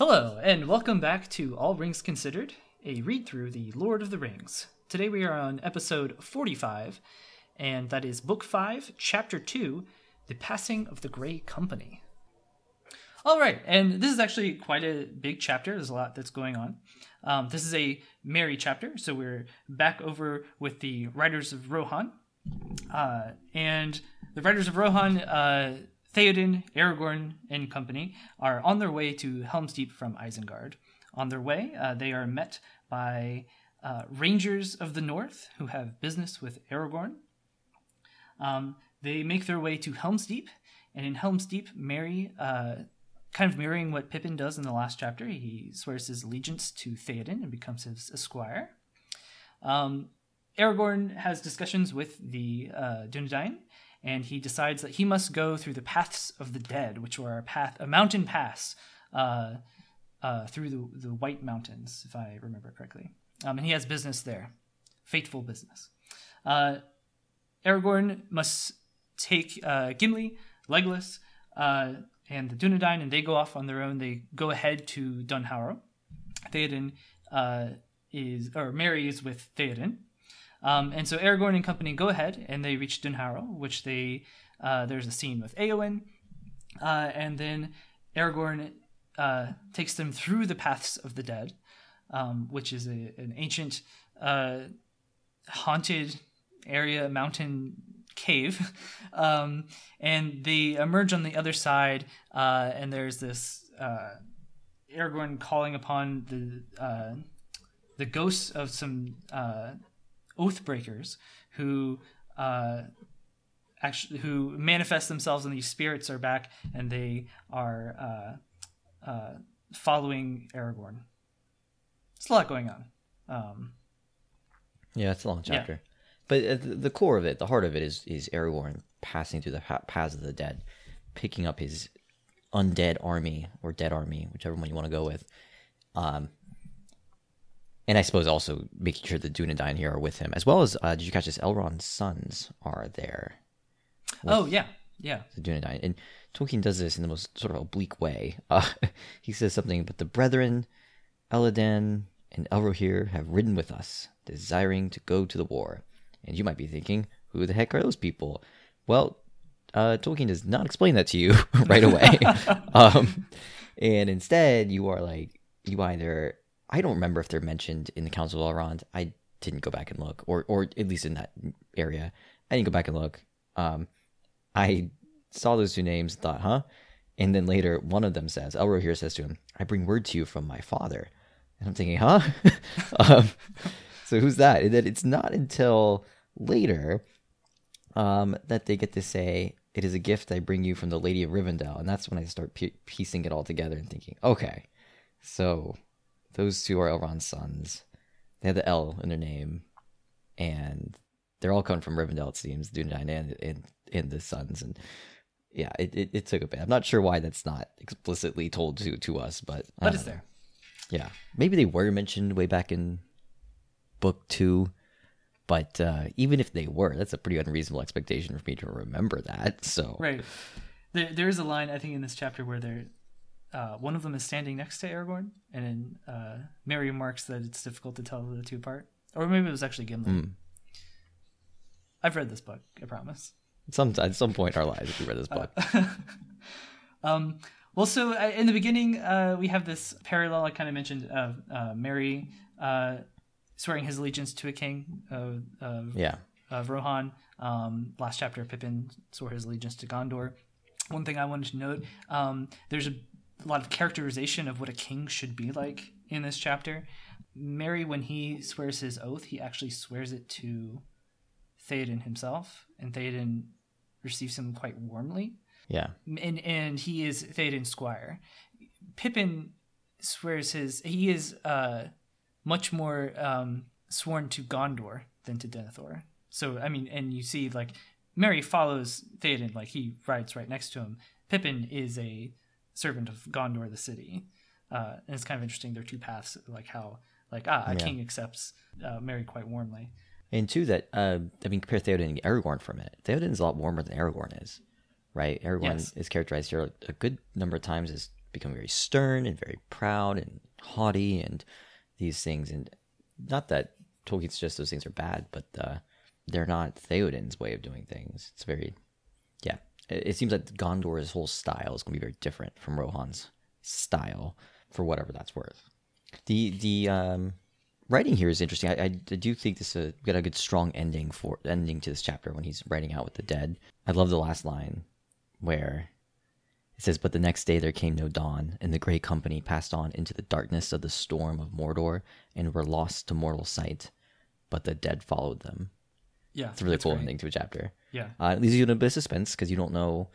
Hello, and welcome back to All Rings Considered, a read through the Lord of the Rings. Today we are on episode 45, and that is Book 5, Chapter 2 The Passing of the Grey Company. All right, and this is actually quite a big chapter. There's a lot that's going on. Um, this is a Merry chapter, so we're back over with the Riders of Rohan. Uh, and the Riders of Rohan, uh, Theoden, Aragorn, and company are on their way to Helm's Deep from Isengard. On their way, uh, they are met by uh, Rangers of the North who have business with Aragorn. Um, they make their way to Helm's Deep, and in Helm's Deep, Merry, uh, kind of mirroring what Pippin does in the last chapter, he swears his allegiance to Theoden and becomes his esquire. Um, Aragorn has discussions with the uh, Dunedain, and he decides that he must go through the paths of the dead, which were a path, a mountain pass uh, uh, through the, the White Mountains, if I remember correctly. Um, and he has business there, fateful business. Uh, Aragorn must take uh, Gimli, Legolas, uh, and the Dunedain, and they go off on their own. They go ahead to Dunharrow. Theoden uh, is, or Merry is with Theoden. Um, and so Aragorn and company go ahead and they reach Dunharrow, which they uh, there's a scene with Eowyn, uh, and then Aragorn uh, takes them through the paths of the dead, um, which is a, an ancient uh, haunted area, mountain cave, um, and they emerge on the other side, uh, and there's this uh, Aragorn calling upon the the ghosts of some Oathbreakers who uh, actually who manifest themselves and these spirits are back and they are uh, uh, following Aragorn. It's a lot going on. Um, yeah, it's a long chapter, yeah. but the core of it, the heart of it, is is Aragorn passing through the paths of the dead, picking up his undead army or dead army, whichever one you want to go with, um, and I suppose also making sure the Dunedain here are with him, as well as uh, did you catch this? Elrond's sons are there. Oh yeah, yeah. The Dunedain, and Tolkien does this in the most sort of oblique way. Uh, he says something, but the brethren, Elladan and Elrohir have ridden with us, desiring to go to the war. And you might be thinking, who the heck are those people? Well, uh, Tolkien does not explain that to you right away. um, and instead, you are like, you either I don't remember if they're mentioned in the Council of Elrond. I didn't go back and look, or or at least in that area. I didn't go back and look. Um, I saw those two names, thought, huh? And then later, one of them says, Elrohir says to him, "I bring word to you from my father." And I'm thinking, huh? um, so who's that? And then it's not until later um, that they get to say, "It is a gift I bring you from the Lady of Rivendell," and that's when I start piecing it all together and thinking, okay, so those two are Elrond's sons. They have the L in their name, and they're all coming from Rivendell. It seems Dunedain and and, and the sons, and yeah, it, it, it, took a bit. I'm not sure why that's not explicitly told to to us, but but it's there. Yeah, maybe they were mentioned way back in book two, but uh, even if they were, that's a pretty unreasonable expectation for me to remember that. So right, there there is a line I think in this chapter where they're uh, one of them is standing next to Aragorn, and then uh, Merry remarks that it's difficult to tell the two apart. Or maybe it was actually Gimli. Mm. I've read this book, I promise. Some at some point in our lives, if we read this book. Uh, um, well, so uh, in the beginning, uh, we have this parallel I kind of mentioned of uh, uh, swearing his allegiance to a king of, of yeah of Rohan. Um, last chapter, Pippin swore his allegiance to Gondor. One thing I wanted to note: um, there's a a lot of characterization of what a king should be like in this chapter. Merry, when he swears his oath, he actually swears it to Theoden himself, and Theoden receives him quite warmly. Yeah, and and he is Theoden's squire. Pippin swears his he is uh, much more um, sworn to Gondor than to Denethor. So I mean, and you see like Merry follows Theoden, like he rides right next to him. Pippin is a servant of Gondor, the city. Uh, and it's kind of interesting. There are two paths, like how, like ah, a yeah. king accepts uh, Merry quite warmly. And two, that uh, I mean, compare Theoden and Aragorn for a minute. Theoden is a lot warmer than Aragorn is, right? Aragorn yes. is characterized here a good number of times as become very stern and very proud and haughty and these things. And not that Tolkien suggests those things are bad, but uh, they're not Theoden's way of doing things. It's very, yeah. It, seems like Gondor's whole style is going to be very different from Rohan's style, for whatever that's worth. The the um, writing here is interesting. I, I do think this uh, got a good strong ending for ending to this chapter when he's writing out with the dead. I love the last line where it says, "But the next day there came no dawn, and the great company passed on into the darkness of the storm of Mordor, and were lost to mortal sight. But the dead followed them." Yeah, It's a really cool great. ending to a chapter. Yeah, Uh, it leaves you in a bit of suspense because you don't know.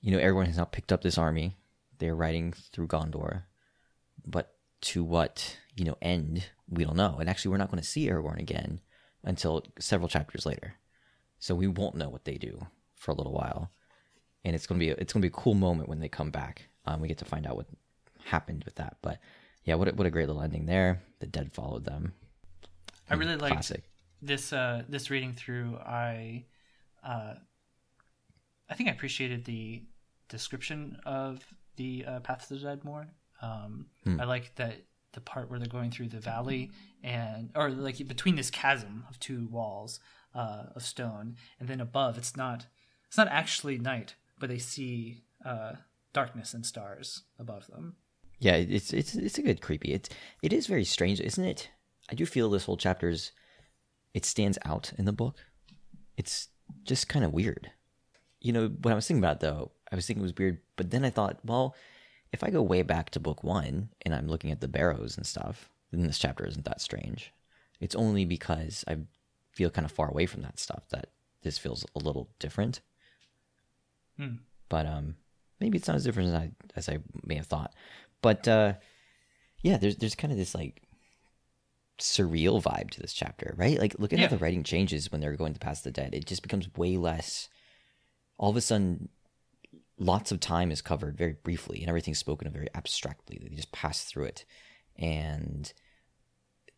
You know, Aragorn has now picked up this army. They're riding through Gondor, but to what you know end we don't know. And actually, we're not going to see Aragorn again until several chapters later, so we won't know what they do for a little while. And it's gonna be a, it's gonna be a cool moment when they come back. Um, we get to find out what happened with that. But yeah, what a, what a great little ending there. The dead followed them. I really Classic. This uh this reading through i uh i think i appreciated the description of the uh, path to the dead more um Hmm. i like that the part where they're going through the valley and or like between this chasm of two walls uh of stone and then above it's not it's not actually night but they see uh darkness and stars above them Yeah, it's it's it's a good creepy. It's it is very strange, isn't it? I do feel this whole chapter's it stands out in the book. It's just kind of weird. You know, when I was thinking about it, though, I was thinking it was weird, but then I thought, well, if I go way back to book one and I'm looking at the barrows and stuff, then this chapter isn't that strange. It's only because I feel kind of far away from that stuff that this feels a little different. Hmm. But um, maybe it's not as different as I as I may have thought. But uh, yeah, there's there's kind of this like surreal vibe to this chapter, right? Like look at Yeah. how the writing changes when they're going to pass the dead. It just becomes way less. All of a sudden, lots of time is covered very briefly, and everything's spoken of very abstractly. They just pass through it, and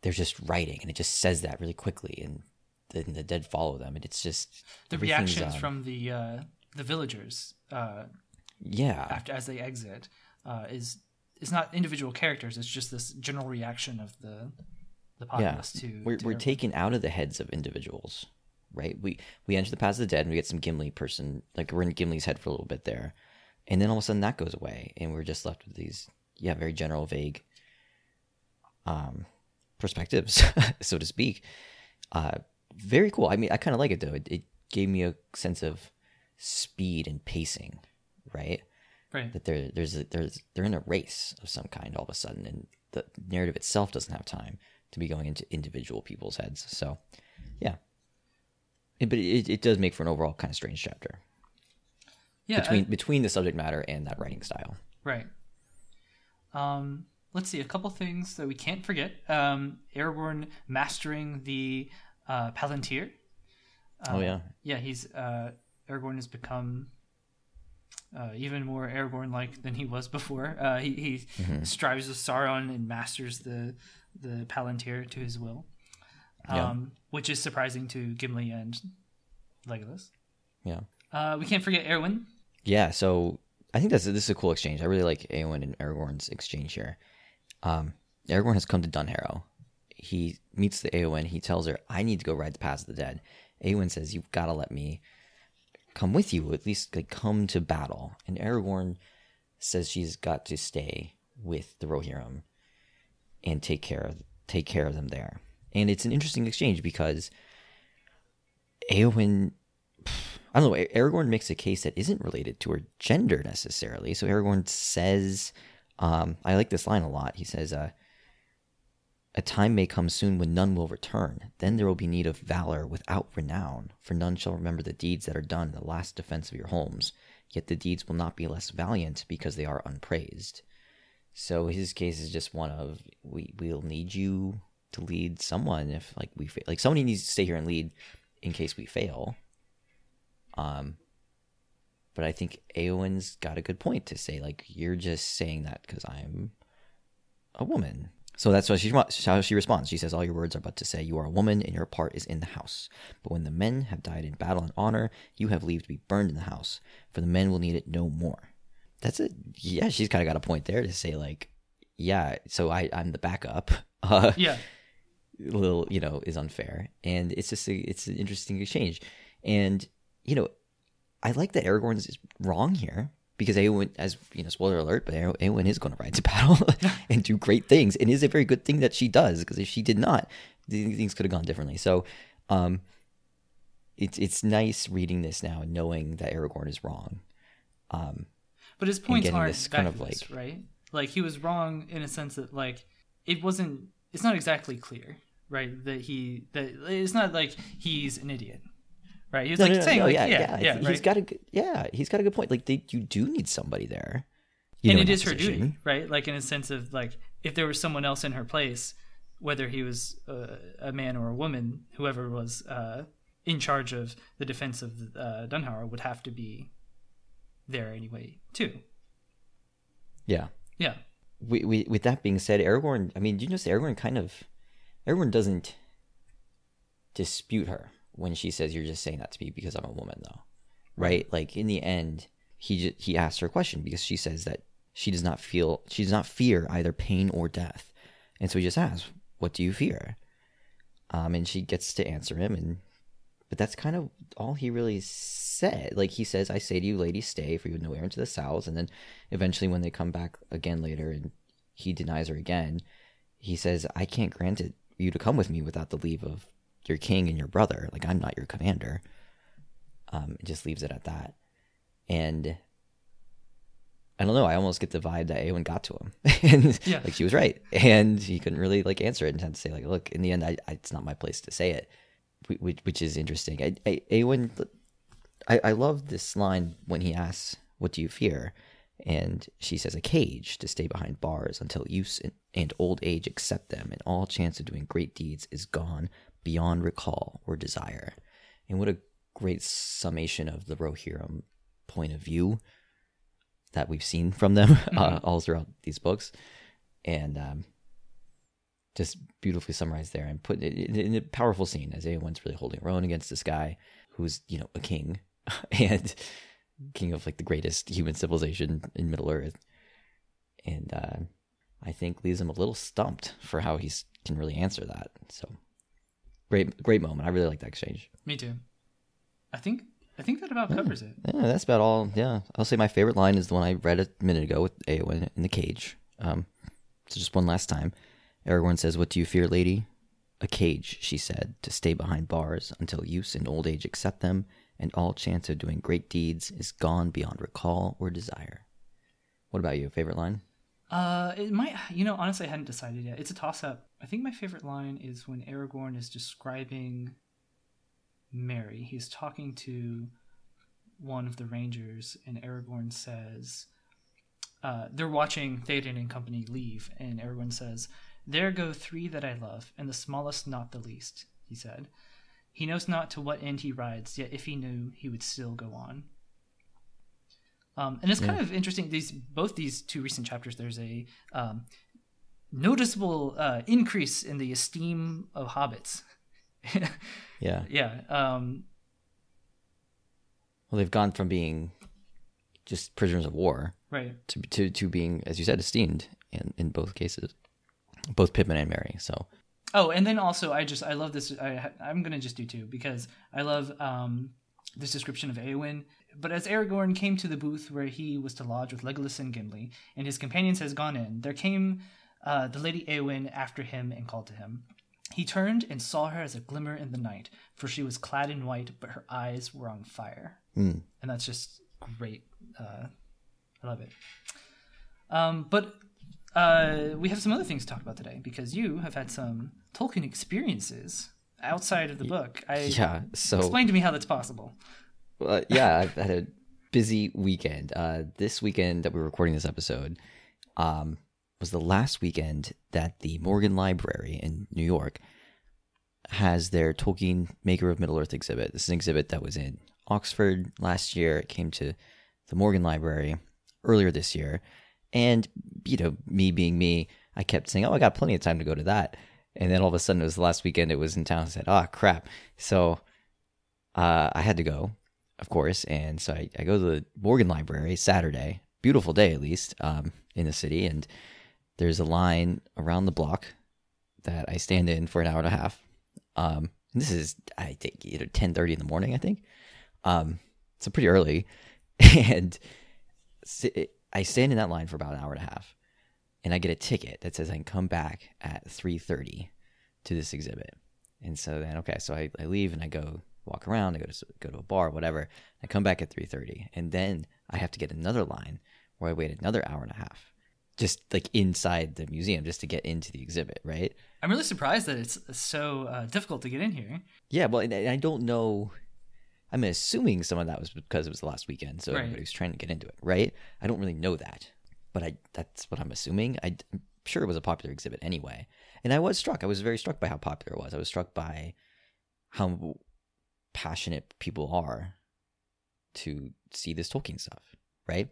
they're just writing, and it just says that really quickly, and then the dead follow them, and it's just the reactions um, from the uh the villagers uh yeah after as they exit uh, is it's not individual characters. It's just this general reaction of the the yeah. to. we're, to we're taken out of the heads of individuals right? We we enter the paths of the dead and we get some gimli person like we're in gimli's head for a little bit there. And then all of a sudden that goes away and we're just left with these yeah very general vague um perspectives so to speak. Uh very cool. I mean i kind of like it though. It, it gave me a sense of speed and pacing right? Right. that they're there's a, there's they're in a race of some kind all of a sudden, and the narrative itself doesn't have time to be going into individual people's heads. So, yeah, It- but it, it does make for an overall kind of strange chapter Yeah. between I- between the subject matter and that writing style. right. Um, let's see a couple things that we can't forget. Um, Aragorn mastering the uh, Palantir. oh yeah, Yeah, he's uh, Aragorn has become uh, even more Aragorn-like than he was before. Uh, he he Mm-hmm. strives with Sauron and masters the the Palantir to his will, um, Yeah. which is surprising to Gimli and Legolas. yeah, Uh, we can't forget Eowyn. yeah. So I think that's this is a cool exchange. I really like Eowyn and Aragorn's exchange here. Um, Aragorn has come to Dunharrow. He meets the Eowyn. He tells her, "I need to go ride the Paths of the Dead." Eowyn says, "You've got to let me come with you, at least like come to battle." And Aragorn says she's got to stay with the Rohirrim and take care of take care of them there. And it's an interesting exchange because Eowyn I don't know. Aragorn makes a case that isn't related to her gender necessarily. So Aragorn says, um, I like this line a lot. He says, uh, "A time may come soon when none will return. Then there will be need of valor without renown, for none shall remember the deeds that are done in the last defense of your homes. Yet the deeds will not be less valiant because they are unpraised." So his case is just one of we we'll need you to lead someone if like we fa- like somebody needs to stay here and lead in case we fail. Um, but I think Eowyn's got a good point to say like you're just saying that because I'm a woman. So that's what she how she responds. She says, "All your words are but to say you are a woman, and your part is in the house. But when the men have died in battle and honor, you have leave to be burned in the house, for the men will need it no more." That's a yeah. She's kind of got a point there to say like, yeah. So I I'm the backup. Uh, Yeah. little you know is unfair and it's just a, it's an interesting exchange and you know i like that aragorn is wrong here because Eowyn, as you know, spoiler alert, but Eowyn is going to ride to battle and do great things, and is a very good thing that she does. Because if she did not, things could have gone differently. So, um, it's it's nice reading this now and knowing that Aragorn is wrong. Um, But his points aren't this kind of like- right? Like he was wrong in a sense that like it wasn't. It's not exactly clear, right? That he that it's not like he's an idiot, right? He's was no, like no, saying no, like yeah, yeah, yeah, He's right? got a good, yeah, he's got a good point. Like they, you do need somebody there, you and know, it is her duty, right? Like in a sense of like if there was someone else in her place, whether he was uh, a man or a woman, whoever was uh, in charge of the defense of uh, Dunharrow would have to be there anyway, too. Yeah. Yeah, we, we, with that being said, Aragorn. I mean, you notice Aragorn kind of, Aragorn doesn't dispute her when she says, "You're just saying that to me because I'm a woman," though, right? Like in the end, he ju- he asks her a question because she says that she does not feel she does not fear either pain or death, and so he just asks, "What do you fear?" Um, and she gets to answer him, and but that's kind of all he really said. Like he says, "I say to you, lady, stay, for you have no heir into the south." And then eventually, when they come back again later, and he denies her again, he says, "I can't grant it you to come with me without the leave of your king and your brother. Like I'm not your commander." Um, it just leaves it at that, and. I don't know. I almost get the vibe that Eowyn got to him, and Yeah. like she was right, and he couldn't really like answer it and had to say like, "Look, in the end, I, I it's not my place to say it," which, which is interesting. I, I, Eowyn, I, I love this line when he asks, "What do you fear?" and she says, "A cage to stay behind bars until use and, and old age accept them, and all chance of doing great deeds is gone beyond recall or desire." And what a great summation of the Rohirrim point of view that we've seen from them uh, all throughout these books, and um, just beautifully summarized there and put it in, a powerful scene as Eowyn's really holding her own against this guy who's you know a king and king of like the greatest human civilization in Middle Earth, and uh, I think leaves him a little stumped for how he can really answer that. So great, great moment. I really like that exchange. me too. I think I think that about covers it. Yeah, that's about all. Yeah, I'll say my favorite line is the one I read a minute ago with Eowyn in the cage. Um, so just one last time, Aragorn says, "What do you fear, lady?" A cage, she said, to stay behind bars until use and old age accept them, and all chance of doing great deeds is gone beyond recall or desire. What about you? Favorite line? Uh, it might. You know, honestly, I hadn't decided yet. It's a toss-up. I think my favorite line is when Aragorn is describing Merry. He's talking to one of the rangers, and Aragorn says, uh, "They're watching Theoden and company leave," and Aragorn says, "There go three that I love, and the smallest not the least." He said, "He knows not to what end he rides, yet if he knew, he would still go on." Um, and it's kind of interesting. These both these two recent chapters, there's a um, noticeable uh, increase in the esteem of hobbits. Yeah. yeah, um, Well, they've gone from being just prisoners of war right. to to, to being, as you said, esteemed in in both cases, both Pippin and Merry. So Oh, and then also, I just I love this. I, I'm gonna just do two because I love um, this description of Eowyn. But as Aragorn came to the booth where he was to lodge with Legolas and Gimli, and his companions has gone in, there came uh, the Lady Eowyn after him and called to him. He turned and saw her as a glimmer in the night, for she was clad in white, but her eyes were on fire. Mm. And that's just great. Uh, I love it. Um, but uh, we have some other things to talk about today because you have had some Tolkien experiences outside of the book. I yeah, so explain to me how that's possible. Uh, yeah, I've had a busy weekend. Uh, this weekend that we're recording this episode um, was the last weekend that the Morgan Library in New York has their Tolkien Maker of Middle Earth exhibit. This is an exhibit that was in Oxford last year. It came to the Morgan Library earlier this year. And, you know, me being me, I kept saying, oh, I got plenty of time to go to that. And then all of a sudden, it was the last weekend it was in town. I said, oh, crap. So uh, I had to go, of course. And so I, I go to the Morgan Library Saturday beautiful day at least um, in the city, and there's a line around the block that I stand in for an hour and a half. Um, and this is I think either ten thirty in the morning, I think. Um, so pretty early, and I stand in that line for about an hour and a half, and I get a ticket that says I can come back at three thirty to this exhibit. And so then, okay, so I, I leave and I go walk around. I go to go to a bar, whatever. I come back at three thirty, and then I have to get another line where I wait another hour and a half, just like inside the museum, just to get into the exhibit. Right? I'm really surprised that it's so uh, difficult to get in here. Yeah, well, I don't know. I'm assuming some of that was because it was the last weekend, so right. everybody was trying to get into it, right? I don't really know that, but I that's what I'm assuming. I, I'm sure it was a popular exhibit anyway, and I was struck. I was very struck by how popular it was. I was struck by how passionate people are to see this Tolkien stuff, right?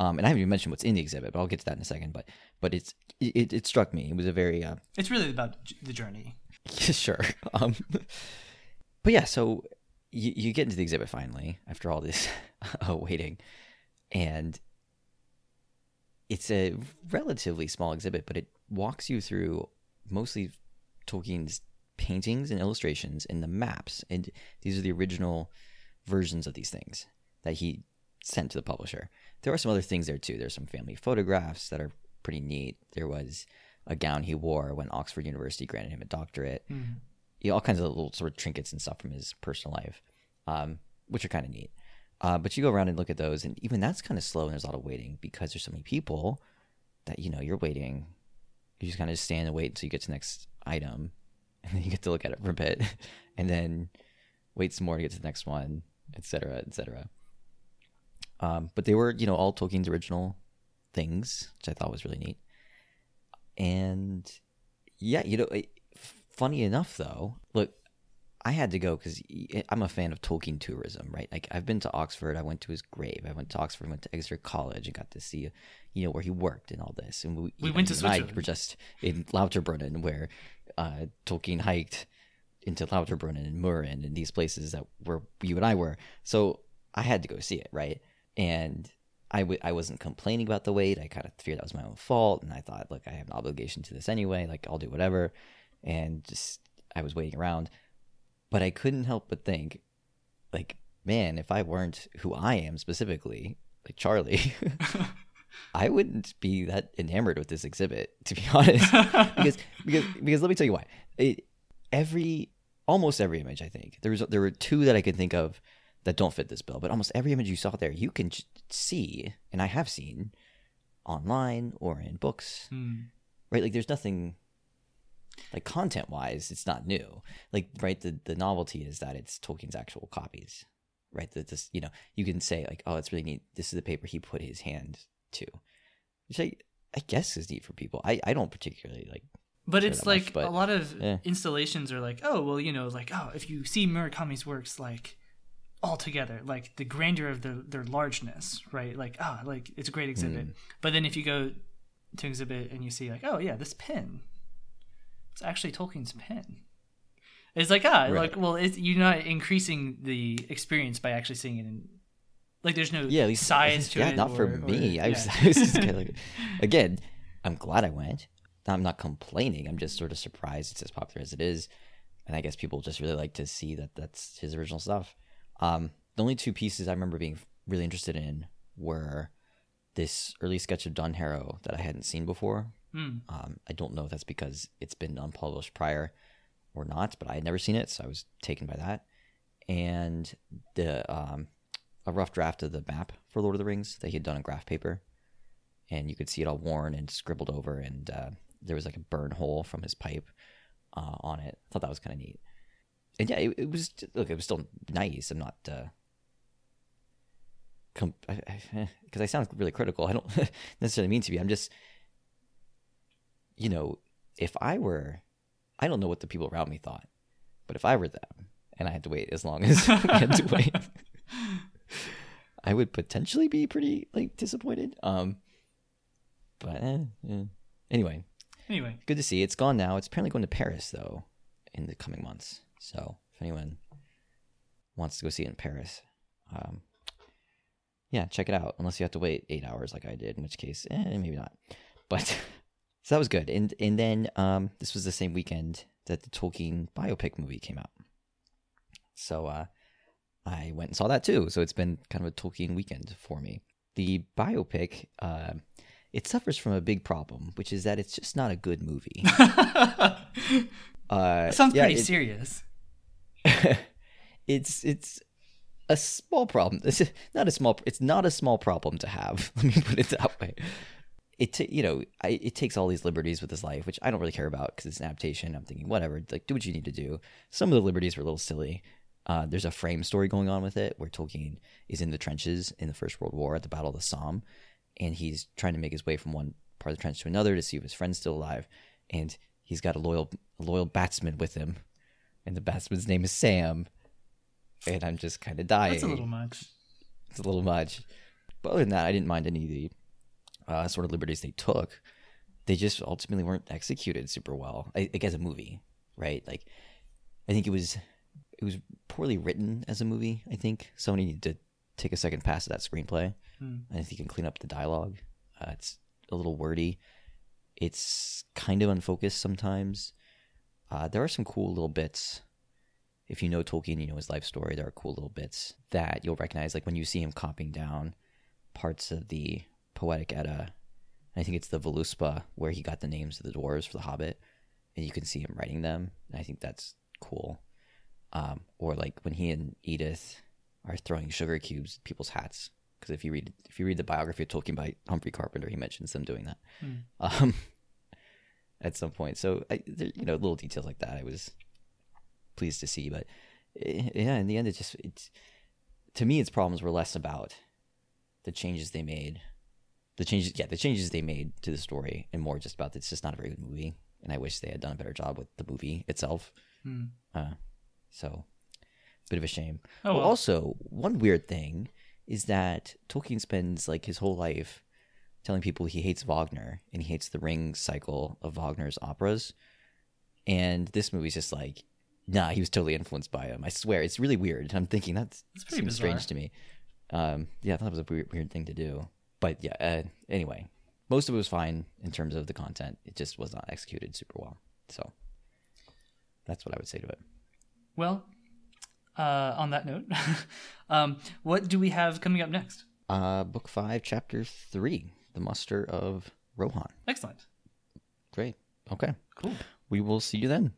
Um, and I haven't even mentioned what's in the exhibit, but I'll get to that in a second. But but it's it, it struck me. It was a very uh, it's really about the journey. sure. Um, but yeah, so you, you get into the exhibit finally after all this uh, waiting, and it's a relatively small exhibit, but it walks you through mostly Tolkien's paintings and illustrations and the maps. And these are the original versions of these things that he sent to the publisher. There are some other things there too. There's some family photographs that are pretty neat. There was a gown he wore when Oxford University granted him a doctorate. Mm. You know, all kinds of little sort of trinkets and stuff from his personal life, um, which are kind of neat. Uh, but you go around and look at those, and even that's kind of slow, and there's a lot of waiting because there's so many people that you know you're waiting you just kind of stand and wait until you get to the next item, and then you get to look at it for a bit, and then wait some more to get to the next one, etc., etc. Um, but they were, you know, all Tolkien's original things, which I thought was really neat. And yeah, you know, funny enough though, look, I had to go because I'm a fan of Tolkien tourism, right? Like I've been to Oxford, I went to his grave, I went to Oxford, went to Exeter College, and got to see, you know, where he worked and all this. And we, we went know, to Switzerland. I were just in Lauterbrunnen, where uh, Tolkien hiked into Lauterbrunnen and Mürren and these places that where you and I were. So I had to go see it, right? And I w- I wasn't complaining about the wait. I kind of feared that was my own fault, and I thought, look, I have an obligation to this anyway. Like I'll do whatever, and just I was waiting around but I couldn't help but think, like, man, if I weren't who I am specifically, like Charlie, I wouldn't be that enamored with this exhibit, to be honest. because because because let me tell you why. It, every almost every image, I think there was there were two that I could think of that don't fit this bill, but almost every image you saw there, you can see, and I have seen online or in books, mm. right? Like, there's nothing like content wise, it's not new. Like right, the the novelty is that it's Tolkien's actual copies, right? That this you know you can say like, oh, it's really neat. This is the paper he put his hand to, which I I guess is neat for people. I I don't particularly like. But it's like much, but, a lot of yeah. installations are like, oh well, you know, like oh, if you see Murakami's works, like all together like the grandeur of their their largeness right like ah oh, like it's a great exhibit mm. but then if you go to exhibit and you see like oh yeah this pen it's actually Tolkien's pen. It's like ah, right. like well, it's, you're not increasing the experience by actually seeing it in. Like there's no yeah, least, size to yeah, it. not or, for me. Or, I, was, yeah. I was just kind of like, again, I'm glad I went. I'm not complaining. I'm just sort of surprised it's as popular as it is, and I guess people just really like to see that that's his original stuff. Um, the only two pieces I remember being really interested in were this early sketch of Dun Harrow that I hadn't seen before, Mm. Um, I don't know if that's because it's been unpublished prior or not, but I had never seen it, so I was taken by that. And the um, a rough draft of the map for Lord of the Rings that he had done on graph paper, and you could see it all worn and scribbled over, and uh, there was like a burn hole from his pipe uh, on it. I thought that was kind of neat. And yeah, it, it, was look, it was still nice. I'm not. Uh, because I, I, I sound really critical. I don't necessarily mean to be. I'm just you know, if I were, I don't know what the people around me thought, but if I were them and I had to wait as long as I had to wait, I would potentially be pretty like disappointed. Um, but eh, eh. anyway, anyway, good to see. It's gone now. It's apparently going to Paris though in the coming months. So if anyone wants to go see it in Paris, um, yeah, check it out. Unless you have to wait eight hours like I did, in which case, eh, maybe not. But so that was good. And and then um, this was the same weekend that the Tolkien biopic movie came out. So uh, I went and saw that too. So it's been kind of a Tolkien weekend for me. The biopic, uh, it suffers from a big problem, which is that it's just not a good movie. uh, Sounds yeah, pretty it- serious. it's it's a small problem. It's not a small. It's not a small problem to have. Let me put it that way. It ta- you know I, it takes all these liberties with his life, which I don't really care about because it's an adaptation. I'm thinking whatever, like do what you need to do. Some of the liberties were a little silly. Uh, there's a frame story going on with it where Tolkien is in the trenches in the First World War at the Battle of the Somme, and he's trying to make his way from one part of the trench to another to see if his friend's still alive, and he's got a loyal a loyal batsman with him, and the batsman's name is Sam, and I'm just kind of dying. That's a little much. It's a little much. But other than that, I didn't mind any of the uh, sort of liberties they took. They just ultimately weren't executed super well. I, like as a movie, right? Like, I think it was it was poorly written as a movie. I think somebody needed to take a second pass at that screenplay. Hmm. I think you can clean up the dialogue. Uh, it's a little wordy. It's kind of unfocused sometimes. Uh, there are some cool little bits. If you know Tolkien, you know his life story. There are cool little bits that you'll recognize, like when you see him copying down parts of the Poetic Edda. I think it's the Voluspa where he got the names of the dwarves for the Hobbit, and you can see him writing them. And I think that's cool. Um, or like when he and Edith are throwing sugar cubes at people's hats. Because if you read if you read the biography of Tolkien by Humphrey Carpenter, he mentions them doing that um, at some point. So I, there, you know, little details like that, I was pleased to see. But eh, yeah, in the end, it just it's to me, its problems were less about the changes they made, the changes, yeah, the changes they made to the story, and more just about it's just not a very good movie. And I wish they had done a better job with the movie itself. Hmm. Uh, so, bit of a shame. Oh, well, also, one weird thing is that Tolkien spends like his whole life telling people he hates Wagner and he hates the ring cycle of Wagner's operas. And this movie's just like, nah, he was totally influenced by him. I swear, it's really weird. I'm thinking that's, That's pretty seems strange to me. Um, yeah, I thought it was a weird, weird thing to do. But yeah, uh, anyway, most of it was fine in terms of the content. It just was not executed super well. So that's what I would say to it. Well, uh, on that note, um, what do we have coming up next? Uh, book five, chapter three, the muster of Rohan. Excellent. Great. Okay. Cool. We will see you then.